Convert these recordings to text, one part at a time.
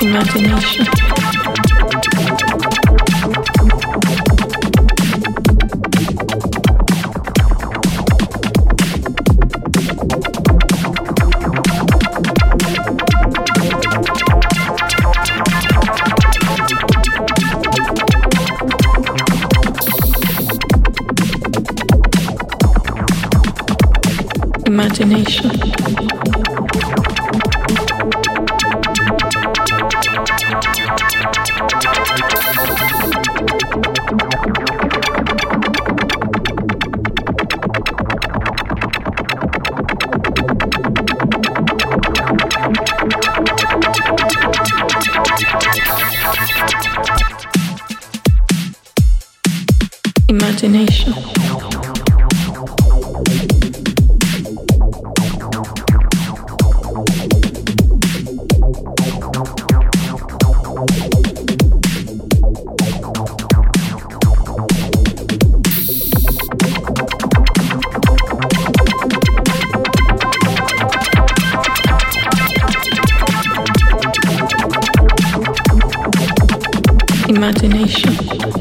imagination. Imagination. Imagination. Imagination.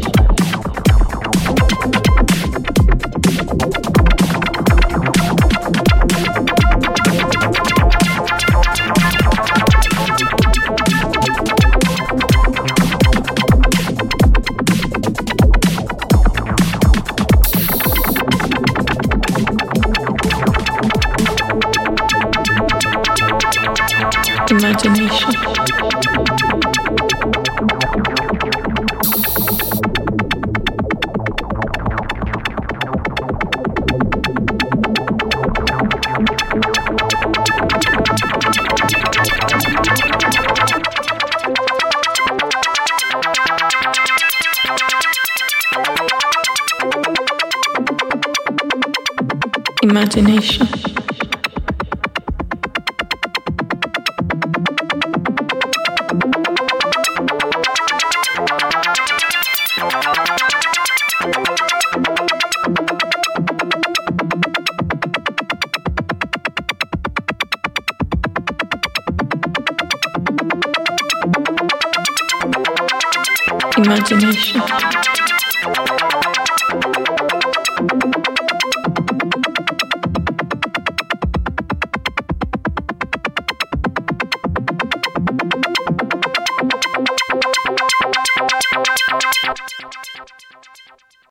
Imagination. Imagination. imagination.